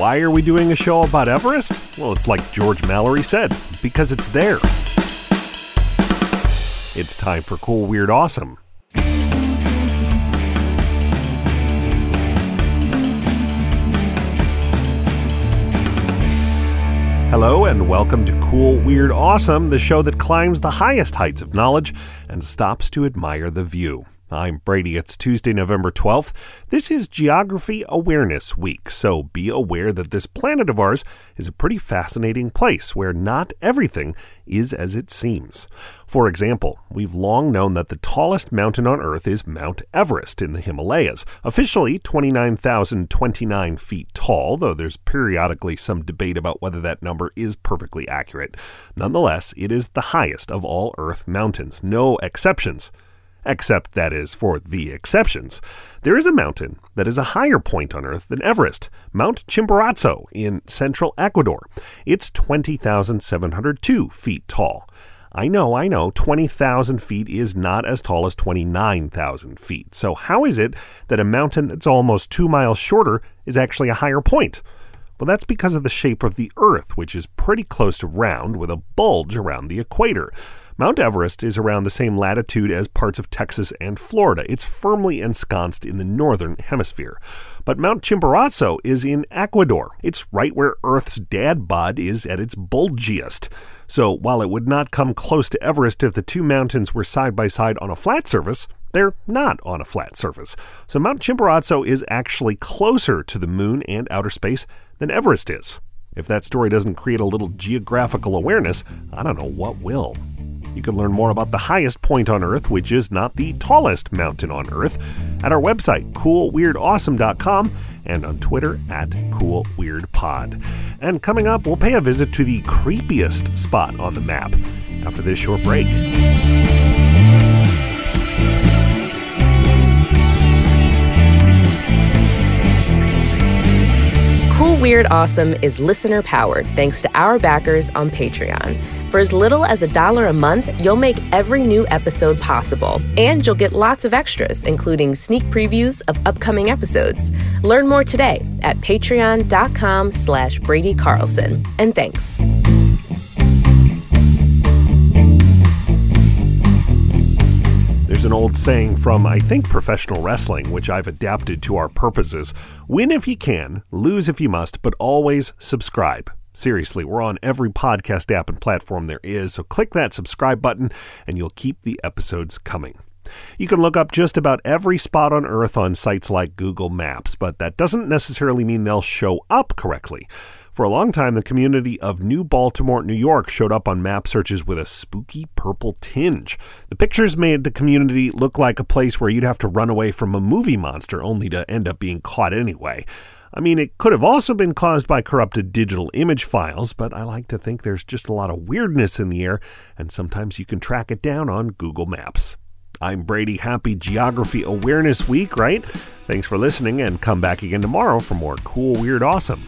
Why are we doing a show about Everest? Well, it's like George Mallory said, because it's there. It's time for Cool, Weird, Awesome. Hello, and welcome to Cool, Weird, Awesome, the show that climbs the highest heights of knowledge and stops to admire the view. I'm Brady. It's Tuesday, November 12th. This is Geography Awareness Week, so be aware that this planet of ours is a pretty fascinating place where not everything is as it seems. For example, we've long known that the tallest mountain on Earth is Mount Everest in the Himalayas, officially 29,029 feet tall, though there's periodically some debate about whether that number is perfectly accurate. Nonetheless, it is the highest of all Earth mountains, no exceptions except that is for the exceptions. There is a mountain that is a higher point on Earth than Everest, Mount Chimborazo in central Ecuador. It's 20,702 feet tall. I know, I know, 20,000 feet is not as tall as 29,000 feet. So, how is it that a mountain that's almost two miles shorter is actually a higher point? Well, that's because of the shape of the Earth, which is pretty close to round with a bulge around the equator. Mount Everest is around the same latitude as parts of Texas and Florida. It's firmly ensconced in the northern hemisphere. But Mount Chimborazo is in Ecuador. It's right where Earth's dad bod is at its bulgiest. So while it would not come close to Everest if the two mountains were side by side on a flat surface, they're not on a flat surface. So Mount Chimborazo is actually closer to the moon and outer space than Everest is. If that story doesn't create a little geographical awareness, I don't know what will. You can learn more about the highest point on Earth, which is not the tallest mountain on Earth, at our website, coolweirdawesome.com, and on Twitter at coolweirdpod. And coming up, we'll pay a visit to the creepiest spot on the map after this short break. Cool Weird Awesome is listener powered thanks to our backers on Patreon. For as little as a dollar a month, you'll make every new episode possible, and you'll get lots of extras, including sneak previews of upcoming episodes. Learn more today at patreon.com slash Brady Carlson. And thanks. There's an old saying from, I think, professional wrestling, which I've adapted to our purposes win if you can, lose if you must, but always subscribe. Seriously, we're on every podcast app and platform there is, so click that subscribe button and you'll keep the episodes coming. You can look up just about every spot on Earth on sites like Google Maps, but that doesn't necessarily mean they'll show up correctly. For a long time, the community of New Baltimore, New York showed up on map searches with a spooky purple tinge. The pictures made the community look like a place where you'd have to run away from a movie monster only to end up being caught anyway. I mean, it could have also been caused by corrupted digital image files, but I like to think there's just a lot of weirdness in the air, and sometimes you can track it down on Google Maps. I'm Brady. Happy Geography Awareness Week, right? Thanks for listening, and come back again tomorrow for more cool, weird, awesome.